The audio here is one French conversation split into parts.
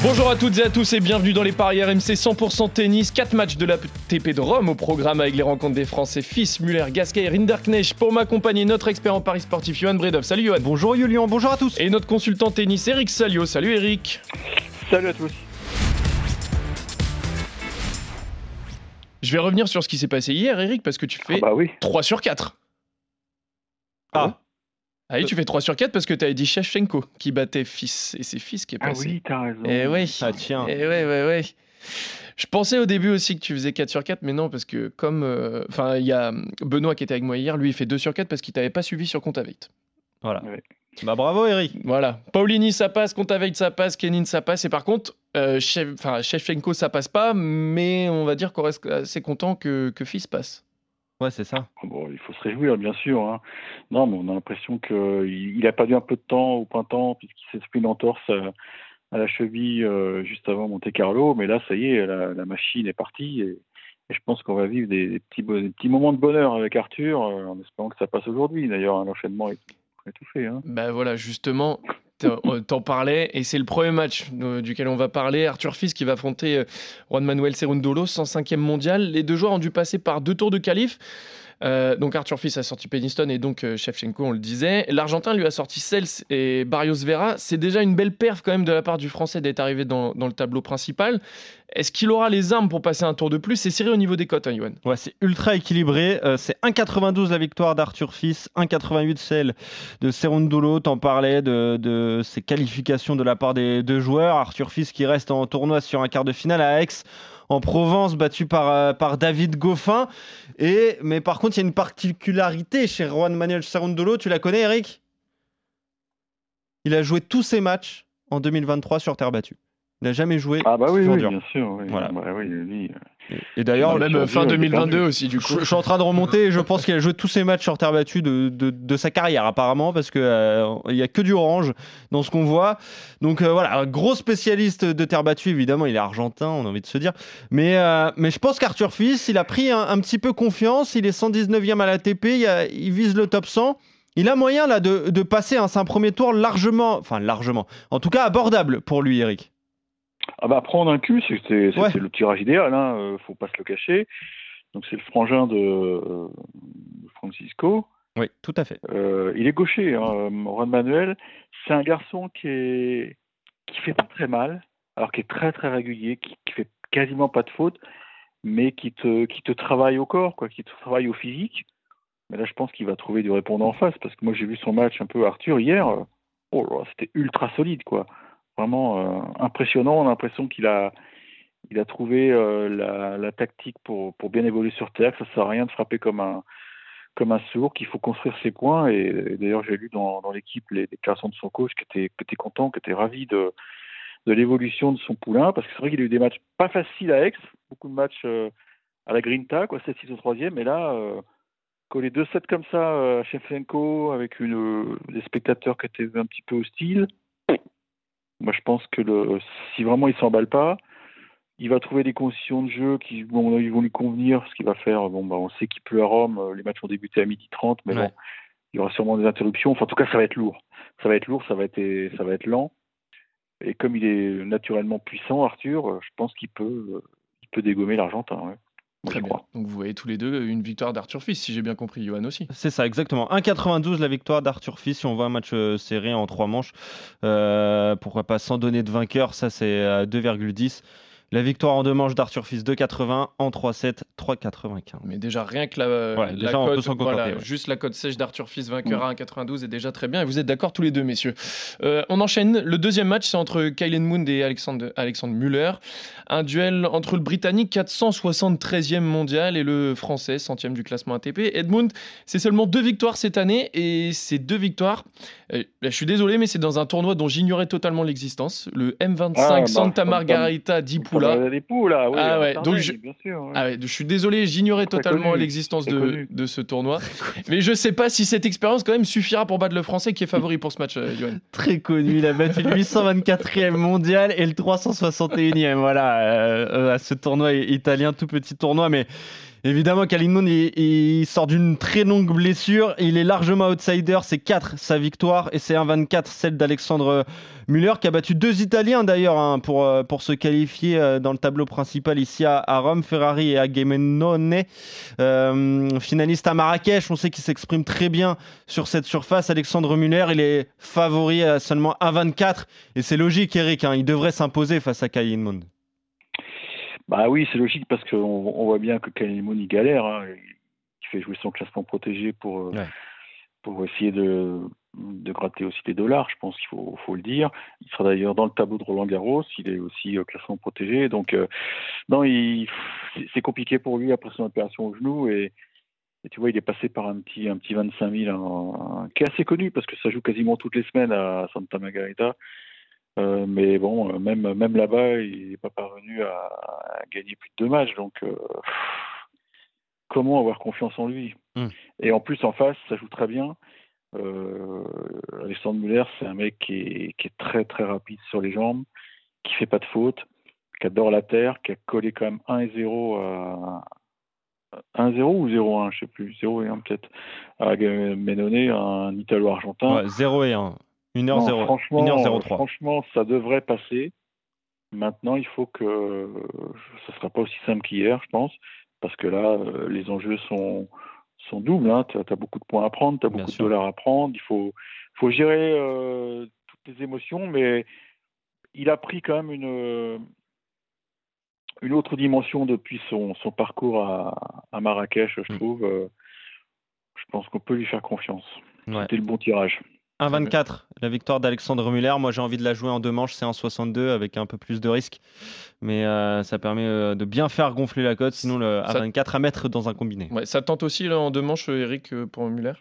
Bonjour à toutes et à tous et bienvenue dans les paris RMC 100% tennis. 4 matchs de la TP de Rome au programme avec les rencontres des Français Fils, Muller, Gasquet et Rinderknecht. Pour m'accompagner, notre expert en paris sportif Johan Bredov. Salut Johan. Bonjour Julien, bonjour à tous. Et notre consultant tennis Eric Salio. Salut Eric. Salut à tous. Je vais revenir sur ce qui s'est passé hier, Eric, parce que tu fais Ah bah oui. 3 sur 4. Ah. Ah oui, tu fais 3 sur 4 parce que tu avais dit Shevchenko qui battait Fils. Et c'est Fils qui est Ah passé. oui, t'as raison. Eh oui. Ah tiens. Eh ouais, ouais, ouais. Je pensais au début aussi que tu faisais 4 sur 4, mais non, parce que comme. euh, Enfin, il y a Benoît qui était avec moi hier, lui, il fait 2 sur 4 parce qu'il t'avait pas suivi sur Contaveit. Voilà. Ouais. Bah bravo Eric. Voilà. Paulini, ça passe, Contaveit, ça passe, Kenin, ça passe. Et par contre, euh, Shevchenko, ça passe pas, mais on va dire qu'on reste assez content que, que Fils passe. Ouais, c'est ça. Ah Bon, il faut se réjouir, bien sûr. hein. Non, mais on a l'impression qu'il il a perdu un peu de temps au printemps, puisqu'il s'est pris une entorse à, la cheville euh, juste avant Monte Carlo. Mais là, ça y est, la, la machine est partie. Et, et je pense qu'on va vivre des, des petits, bo- des petits moments de bonheur avec Arthur, euh, en espérant que ça passe aujourd'hui. D'ailleurs, hein, l'enchaînement est, est tout fait. Hein. Bah voilà, justement, t'en euh, t'en parlais, et c'est le premier match euh, duquel on va parler. Arthur Fils qui va affronter euh, Juan Manuel Cerundolo, 105e mondial. Les deux joueurs ont dû passer par deux tours de qualif. Euh, donc Arthur Fils a sorti Peniston et donc euh, on le disait. L'Argentin lui a sorti Cels et Barrios Vera. C'est déjà une belle perf quand même de la part du Français d'être arrivé dans, le tableau principal. Est-ce qu'il aura les armes pour passer un tour de plus? C'est serré au niveau des cotes, hein. Ouais, c'est ultra équilibré. Euh, c'est 1,92 la victoire d'Arthur Fils, 1,88 celle de Serundolo. T'en parlais de, de qualifications de la part des deux joueurs. Arthur Fils qui reste en tournoi sur un quart de finale à Aix. En Provence, battu par, euh, par David Goffin. Et, mais par contre, il y a une particularité chez Juan Manuel Serundolo. Tu la connais, Eric? Il a joué tous ses matchs en 2023 sur terre battue. Il n'a jamais joué Ah bah oui, oui bien sûr. Oui. Voilà. Bah oui, Et d'ailleurs, Ouais, Même euh, fin dur, il est 2022 perdu. aussi, du coup. Je, je suis en train de remonter et je pense qu'il a joué tous ses matchs sur terre battue de, de, de sa carrière apparemment parce que euh, il y a que du orange dans ce qu'on voit. Donc euh, voilà, un gros spécialiste de terre battue évidemment, il est argentin, on a envie de se dire. Mais, euh, mais je pense qu'Arthur Fils, il a pris un, un petit peu confiance, il est 119e à l'ATP, il, a- il vise le top 100. Il a moyen là de, de passer c'est un premier tour largement, enfin largement, en tout cas abordable pour lui Eric. Ah bah prendre un cul, Ouais. c'est le tirage idéal, hein, euh, faut pas se le cacher. Donc c'est le frangin de, euh, Francisco. Oui, tout à fait. Euh, il est gaucher, hein, Juan Manuel. C'est un garçon qui est qui fait pas très mal, alors qui est très très régulier, qui, qui fait quasiment pas de fautes, mais qui te qui te travaille au corps, quoi, qui te travaille au physique. Mais là, je pense qu'il va trouver du répondant en face, parce que moi j'ai vu son match un peu Arthur hier. Oh c'était ultra solide, quoi. Vraiment euh, impressionnant. On a l'impression qu'il a trouvé euh, la, tactique pour, bien évoluer sur terre, que ça sert à rien de frapper comme un sourd, qu'il faut construire ses points. Et, d'ailleurs, j'ai lu dans, l'équipe les déclarations de son coach qui était, qui content, qui était ravi de, l'évolution de son poulain, parce que c'est vrai qu'il a eu des matchs pas faciles à Aix, beaucoup de matchs euh, à la Grinta, quoi, 7-6 au troisième, et là, coller 2-7 comme ça à Shevchenko, avec des spectateurs qui étaient un petit peu hostiles, moi je pense que le, si vraiment il s'emballe pas, il va trouver des conditions de jeu qui bon, ils vont lui convenir, ce qu'il va faire. Bon, bah, on sait qu'il pleut à Rome, euh, les matchs ont débuté à midi 30, mais Ouais. bon, il y aura sûrement des interruptions. Enfin, en tout cas, ça va être lourd. Ça va être lourd, ça va être, ça va être lent. Et comme il est naturellement puissant, Arthur, euh, je pense qu'il peut, euh, il peut dégommer l'Argentin. Ouais. Très bien. Donc vous voyez tous les deux une victoire d'Arthur Fils, si j'ai bien compris, Johan aussi. C'est ça, exactement. 1,92 la victoire d'Arthur Fils. Si on voit un match euh, serré en trois manches, euh, pourquoi pas sans donner de vainqueur, ça c'est à 2,10. La victoire en deux manches d'Arthur Fils 2,80 en 3-7 3,95. Mais déjà, rien que la, Ouais, cote, voilà, ouais. juste la cote sèche d'Arthur Fils vainqueur à 1,92 est déjà très bien. Et vous êtes d'accord tous les deux, messieurs. Euh, on enchaîne. Le deuxième match, c'est entre Kylen Moon et Alexandre, Alexandre Muller. Un duel entre le Britannique 473e mondial et le Français 100e du classement ATP. Edmund, c'est seulement deux victoires cette année. Et ces deux victoires, euh, je suis désolé, mais c'est dans un tournoi dont j'ignorais totalement l'existence. Le M25 Ah, bah, Santa Margarita 10 Santa Poula. Des oui. Ah ouais, donc je- bien sûr. ouais. Ah ouais, je suis désolé, j'ignorais totalement l'existence de, ce tournoi. Mais je sais pas si cette expérience quand même suffira pour battre le Français qui est favori pour ce match, euh, Johan. Très connu, il a battu le 824e mondial et le 361e. Voilà, euh, euh, à ce tournoi italien, tout petit tournoi, mais. Évidemment, Kalinmon, il, il sort d'une très longue blessure. Il est largement outsider. C'est 4 sa victoire et c'est 1,24 celle d'Alexandre Muller qui a battu deux Italiens d'ailleurs hein, pour, euh, pour se qualifier euh, dans le tableau principal ici à, Rome, Ferrari et Agamenone. Euh, finaliste à Marrakech, on sait qu'il s'exprime très bien sur cette surface. Alexandre Muller, il est favori à seulement 1,24 et c'est logique, Eric. hein, il devrait s'imposer face à Kalinmon. Bah oui, c'est logique parce qu'on on voit bien que Kalimon il galère. hein. Il fait jouer son classement protégé pour, euh, Ouais. pour essayer de, de gratter aussi des dollars, je pense qu'il faut, faut le dire. Il sera d'ailleurs dans le tableau de Roland Garros, il est aussi au classement protégé. Donc, euh, non, il- c'est- compliqué pour lui après son opération au genou. Et, et tu vois, il est passé par un petit, un petit 25 000 en- qui est assez connu parce que ça joue quasiment toutes les semaines à Santa Margarita. Euh, mais bon, euh, même, même là-bas, il n'est pas parvenu à, à gagner plus de deux matchs. Donc, euh, comment avoir confiance en lui? Mm. Et en plus, en face, ça joue très bien. Euh, Alexandre Muller, c'est un mec qui est, qui est très très rapide sur les jambes, qui fait pas de faute, qui adore la terre, qui a collé quand même 1 et 0 à 1-0 ou 0-1, je sais plus, 0 et 1 peut-être, à Menone, un Italo-Argentin. Ouais, 0 et 1. 1h0. Non, franchement, 1h03. franchement, ça devrait passer. Maintenant, il faut que ce ne sera pas aussi simple qu'hier, je pense, parce que là, euh, les enjeux sont, sont doubles. Hein. Tu as, beaucoup de points à prendre, tu as Bien beaucoup sûr. de dollars à prendre. Il faut, faut gérer euh, toutes les émotions, mais il a pris quand même une, une autre dimension depuis son, son parcours à, à Marrakech, je Mm. trouve. Euh, Je pense qu'on peut lui faire confiance. Ouais. C'était le bon tirage. 1,24 la victoire d'Alexandre Muller. Moi, j'ai envie de la jouer en deux manches. C'est 1,62 avec un peu plus de risque. Mais euh, ça permet euh, de bien faire gonfler la cote. Sinon, le Ça- 1,24 à mettre dans un combiné. Ouais, ça tente aussi là, en deux manches, euh, Eric, pour Muller?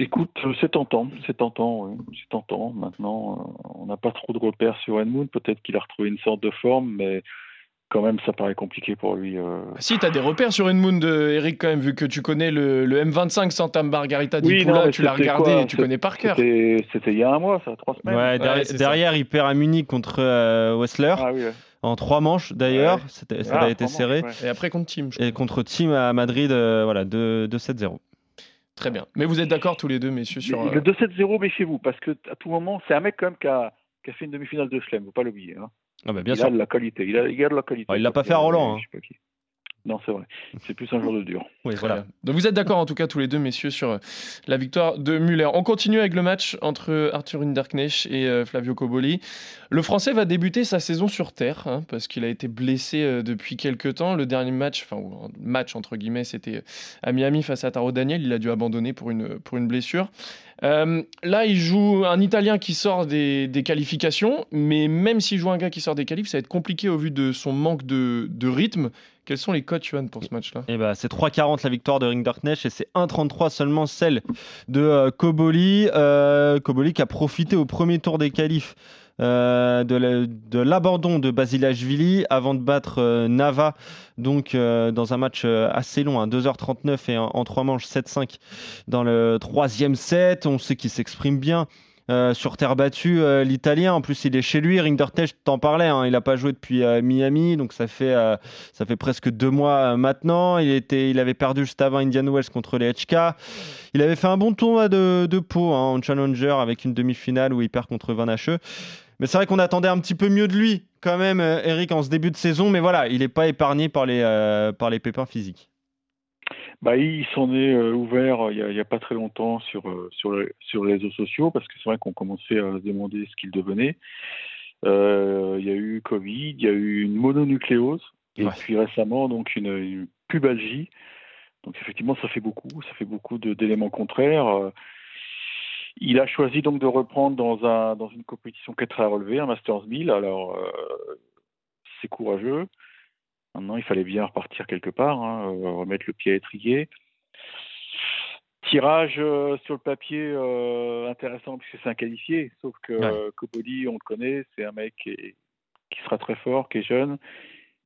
Écoute, c'est tentant, c'est tentant, oui, c'est tentant. Maintenant, euh, on n'a pas trop de repères sur Edmund. Peut-être qu'il a retrouvé une sorte de forme, mais quand même, ça paraît compliqué pour lui. euh. Ah, Si, t'as des repères sur Edmund, Eric, quand même, vu que tu connais le, le M25 Santa Margarita di Oui, Pula, non, mais tu l'as regardé quoi et tu connais par cœur. C'était il y a un mois, ça, trois semaines. Ouais, derrière, il perd à Munich contre euh, Wessler. Ah oui, ouais. En trois manches d'ailleurs. Ouais. Ça Ah, a été vraiment, serré. ouais. Et après contre Team, je Et contre Team à Madrid, euh, voilà, 2-7-0. Très bien. Mais vous êtes d'accord tous les deux, messieurs, sur. Le euh, 2-7-0, méfiez-vous, parce que à tout moment, c'est un mec quand même qui a, qui a fait une demi-finale de Chelem, faut pas l'oublier. Hein. Ah bah, bien il sûr. a de la qualité, il a, il a de la qualité. Oh, il l'a pas fait à Roland, hein. je sais pas qui. Non, c'est vrai. C'est plus un jour de dur. Oui, voilà. Donc vous êtes d'accord en tout cas tous les deux messieurs sur euh, la victoire de Muller. On continue avec le match entre Arthur Hinderknecht et euh, Flavio Coboli. Le Français va débuter sa saison sur terre hein, parce qu'il a été blessé euh, depuis quelques temps. Le dernier match, enfin euh, match entre guillemets, c'était à Miami face à Taro Daniel. Il a dû abandonner pour une, pour une blessure. Euh, là, il joue un Italien qui sort des, des qualifications, mais même s'il joue un gars qui sort des qualifs, ça va être compliqué au vu de son manque de, de rythme. Quels sont les codes, Johan, pour ce match-là Et bah, c'est 3,40 la victoire de Rinderknecht et c'est 1,33 seulement celle de euh, Koboli. Euh, Koboli qui a profité au premier tour des qualifs euh, de la- de l'abandon de Basilashvili avant de battre Nava donc dans un match assez long, hein, 2h39 et en, en 3 manches 7-5 dans le troisième set. On sait qu'il s'exprime bien. Euh, sur terre battue, euh, l'Italien. En plus, il est chez lui. Rinderknecht, t'en parlais. hein, il n'a pas joué depuis euh, Miami, donc ça fait ça fait presque deux mois maintenant. Il, était, il avait perdu juste avant Indian Wells contre les HK. Il avait fait un bon tournoi de, de Pau hein, en Challenger avec une demi-finale où il perd contre Van. Mais c'est vrai qu'on attendait un petit peu mieux de lui quand même, Eric, en ce début de saison. Mais voilà, il n'est pas épargné par les, par les pépins physiques. Bah, il s'en est euh, ouvert euh, il y, a, pas très longtemps sur, euh, sur, les, sur les réseaux sociaux parce que c'est vrai qu'on commençait à se demander ce qu'il devenait. Euh, il y a eu Covid, il y a eu une mononucléose et Ouais. puis récemment donc une, une pubalgie. Donc effectivement ça fait beaucoup, ça fait beaucoup d'éléments contraires. Euh, Il a choisi donc de reprendre dans, un, dans une compétition qui est très relevée, un Masters 1000. Alors c'est courageux. Maintenant, il fallait bien repartir quelque part, hein, euh, remettre le pied à l'étrier. Tirage euh, sur le papier euh, intéressant puisque c'est un qualifié, sauf que Ouais. on le connaît, c'est un mec qui est, qui sera très fort, qui est jeune,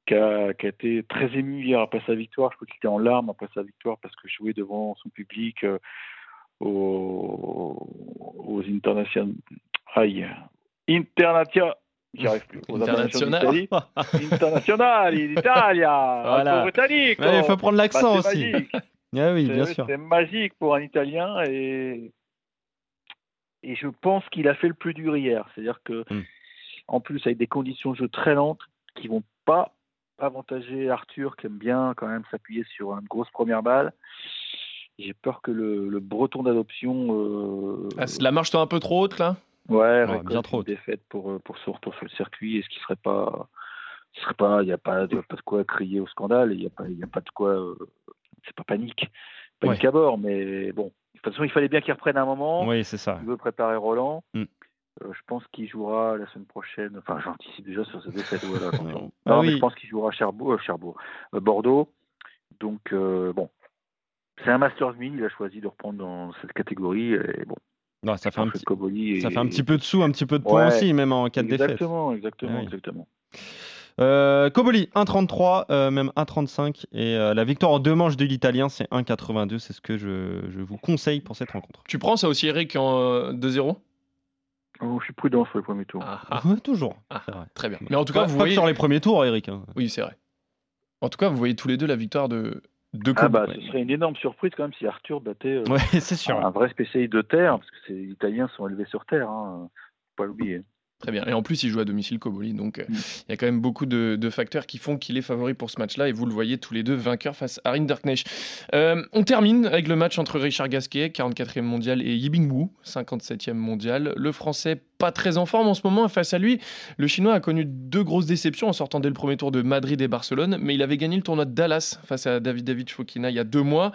qui a, qui a été très ému hier après sa victoire. Je crois qu'il était en larmes après sa victoire parce que jouer devant son public euh, aux, aux internationaux. Aïe. International. J'y arrive plus. Aux International. International d'Italia. Voilà. Britannique. Il faut prendre Bah, l'accent c'est aussi. magique. Ah oui, C'est- bien sûr. C'est magique pour un Italien et, et je pense qu'il a fait le plus dur hier. C'est-à-dire que, Mm. en plus, avec des conditions de jeu très lentes qui vont pas avantager Arthur, qui aime bien quand même s'appuyer sur une grosse première balle. J'ai peur que le, le breton d'adoption. euh, Ah, la marche toi un peu trop haute là? Ouais, bien trop défaite pour, euh, pour son retour sur le circuit. Et ce qui serait pas. Ce serait pas. Il n'y a pas, de- quoi crier au scandale. Il n'y a, pas- y a pas de quoi. euh, c'est pas panique. Panique à bord, mais bon. De toute façon, il fallait bien qu'il reprenne un moment. Oui, c'est ça. Il veut préparer Roland. Mm. Euh, je pense qu'il jouera la semaine prochaine. Enfin, j'anticipe déjà sur cette défaite. Voilà. Ah non, mais oui. je pense qu'il jouera à Cherbourg, euh, Cherbourg, euh, Bordeaux. Donc, bon. C'est un Masters 1000. Il a choisi de reprendre dans cette catégorie. Et bon, Non, ça fait un petit, Koboli ça est- fait un petit peu de sous, un petit peu de points Ouais. aussi, même en cas de défaite. Exactement, exactement, oui. exactement. Euh, Koboli, 1,33, euh, même 1,35. Et euh, la victoire en deux manches de l'Italien, c'est 1,82. C'est ce que je, je vous conseille pour cette rencontre. Tu prends ça aussi, Eric, en euh, 2-0 Oh, je suis prudent sur le premier tour. ah, ah, Ouais, toujours. ah. Très bien. Mais en tout cas, Pas- vous pas voyez. sur les premiers tours, Eric. hein. Oui, c'est vrai. En tout cas, vous voyez tous les deux la victoire de, de Ah bah, ce serait une énorme surprise quand même si Arthur battait euh, Ouais, c'est sûr. un vrai spécialiste de terre, parce que les Italiens sont élevés sur terre, hein. faut pas l'oublier. Très bien. Et en plus, il joue à domicile Koboli. Donc, euh, Mm. il y a quand même beaucoup de, de facteurs qui font qu'il est favori pour ce match-là. Et vous le voyez tous les deux vainqueurs face à Rinderknecht. Euh, on termine avec le match entre Richard Gasquet, 44e mondial, et Yibing Wu, 57e mondial. Le français, pas très en forme en ce moment. Face à lui, le chinois a connu deux grosses déceptions en sortant dès le premier tour de Madrid et Barcelone. Mais il avait gagné le tournoi de Dallas face à David David Fokina il y a deux mois.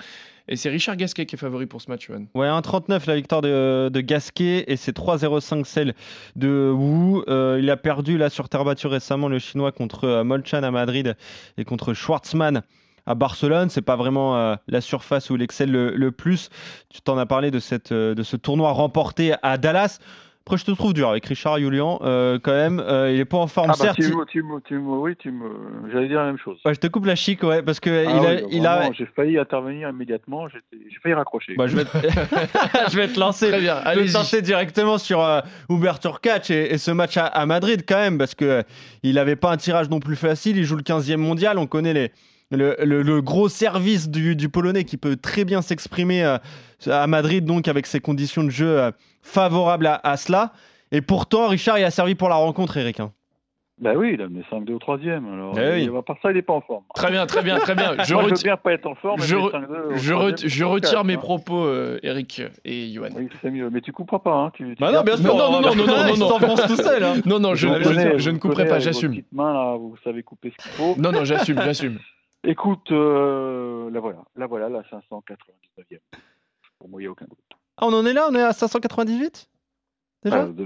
Et c'est Richard Gasquet qui est favori pour ce match, Johan. Ouais, 1,39 la victoire de, Gasquet et c'est 3,05 celle de Wu. Euh, il a perdu là sur terre battue récemment le chinois contre euh, Molchan à Madrid et contre Schwartzmann à Barcelone. C'est pas vraiment euh, la surface où il excelle le, plus. Tu t'en as parlé de ce tournoi remporté à Dallas. Après, je te trouve dur avec Richard Julian euh, quand même. Euh, il est pas en forme, Ah bah, certes. tu, me- tu, me- tu me- oui, tu me, j'allais dire la même chose. Ouais, je te coupe la chic, ouais, parce que Ah il a, oui, il a, J'ai failli intervenir immédiatement, j'ai failli raccrocher. Bah, je, vais te... je vais te lancer. Très bien, Je vais te lancer directement sur euh, Hubert Turkac et, et ce match à, à Madrid quand même, parce que euh, il n'avait pas un tirage non plus facile. Il joue le 15e mondial. On connaît les, le, le- le gros service du, du Polonais qui peut très bien s'exprimer euh, à Madrid, donc avec ses conditions de jeu euh, favorables à, à cela. Et pourtant, Richard, il a servi pour la rencontre, Eric. hein. Bah oui, il a mené 5-2 au troisième. Alors, Eh oui. à part ça, il n'est pas en forme. Très bien, très bien, très bien. Je, Moi, je veux reti- bien pas être en forme, mais je re- 5-2 au je, re- je retire mes hein. propos, euh, Eric et Johan. Oui, c'est mieux. Mais tu couperas pas, hein. Tu, tu Bah non, bien sûr. Non, non, non, non, non, non, non. tout seul. hein. Non, non, je, vous je- ne couperai pas, j'assume. là, vous savez couper ce qu'il faut. Non, non, j'assume, j'assume. Écoute, euh, la voilà, la voilà, la 599e. Pour moi, il n'y a aucun doute. Ah, on en est là On est à 598 Déjà? Ah, de-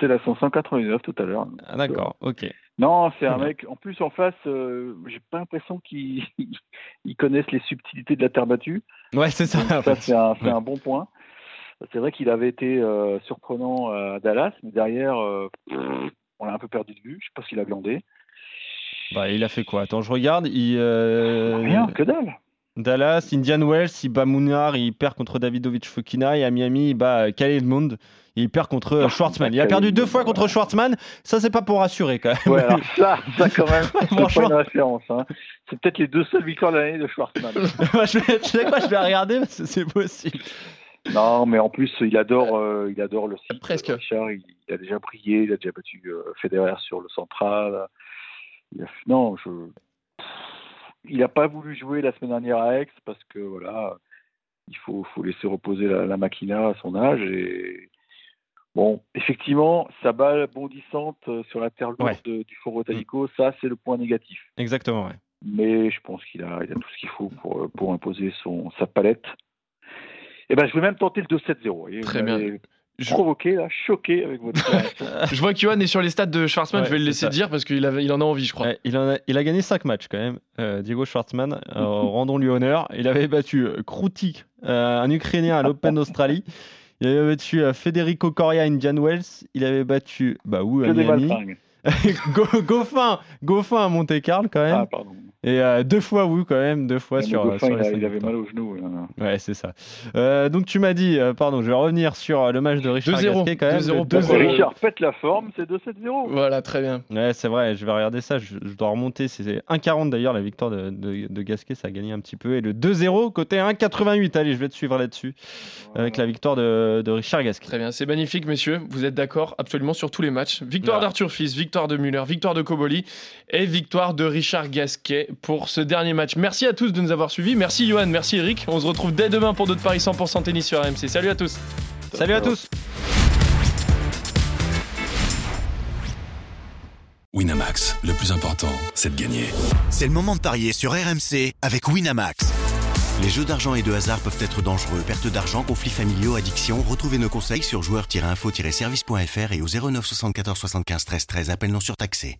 c'est- la 599 tout à l'heure. Ah, D'accord, ok. Non, c'est un mec. En plus, en face, euh, j'ai pas l'impression qu'ils ils connaissent les subtilités de la terre battue. Ouais, c'est ça. Donc, ça, c'est un, c'est Ouais. un bon point. C'est vrai qu'il avait été euh, surprenant à Dallas, mais derrière, euh, on l'a un peu perdu de vue. Je sais pas s'il a glandé. Bah, il a fait quoi? Attends, je regarde. Il, euh, Rien, que dalle. Dallas, Indian Wells, il bat Mounar, il perd contre Davidovic Fokina et à Miami, il bat euh, Khaled il perd contre euh, Ah, Schwartzmann. Il a perdu deux fois contre voilà. Schwartzmann. Ça, c'est pas pour rassurer quand même. Ouais, alors ça, ça quand même, c'est pas une référence. Hein. C'est peut-être les deux seules victoires de l'année de Schwartzmann. Moi, je vais, tu sais quoi, je vais regarder parce que c'est possible. non, mais en plus, il adore, euh, il adore le site. Presque. Richard, il, il a déjà brillé, il a déjà battu euh, Federer sur le central. Non, je. Il n'a pas voulu jouer la semaine dernière à Aix parce que voilà, il faut, faut laisser reposer la, la machina à son âge et bon, effectivement, sa balle bondissante euh, sur la terre lourde Ouais. du Fort Botanico, ça c'est le point négatif. Exactement, ouais. Mais je pense qu'il a, il a tout ce qu'il faut pour, euh, pour imposer son, sa palette. Et ben, je vais même tenter le 2-7-0. vous voyez, Très bien. Je, Provoqué, là, choqué avec votre je vois que Johan est sur les stats de Schwarzman, Ouais, je vais le laisser dire parce qu'il il en a envie, je crois. Ouais, il, en a, il a gagné 5 matchs quand même, euh, Diego Schwartzmann. Euh, Rendons-lui honneur. Il avait battu euh, Krutik, euh, un Ukrainien à l'Open d'Australie. Il avait battu euh, Federico Coria Indian Wells. Il avait battu bah, à Miami? Go- Goffin, Goffin à Monte-Carlo quand même. Ah, pardon. Et euh, deux fois oui quand même, deux fois sur, Goffin, sur il, a- il avait mal au genou. Ouais, c'est ça. Euh, donc tu m'as dit, euh, pardon, je vais revenir sur euh, le match de Richard 2-0, Gasquet quand même. 2-0 le pour 2-0. Richard pète la forme, c'est 2-7-0. Voilà, très bien. Ouais, c'est vrai, je vais regarder ça, je, je dois remonter. C'est 1,40 d'ailleurs la victoire de, de, de Gasquet, ça a gagné un petit peu. Et le 2-0 côté 1,88. Allez, je vais te suivre là-dessus avec la victoire de, de Richard Gasquet. Très bien, c'est magnifique, messieurs. Vous êtes d'accord absolument sur tous les matchs. Victoire Voilà. d'Arthur Fils, victoire de Muller, victoire de Koboli et victoire de Richard Gasquet pour ce dernier match. Merci à tous de nous avoir suivis. Merci Johan, merci Eric. On se retrouve dès demain pour d'autres paris 100% tennis sur RMC. Salut à tous. Salut à tous Winamax, le plus important, c'est de gagner. C'est le moment de parier sur RMC avec Winamax. Les jeux d'argent et de hasard peuvent être dangereux. Perte d'argent, conflits familiaux, addiction. Retrouvez nos conseils sur joueurs-info-service.fr et au 09 74 75 13 13. Appel non surtaxé.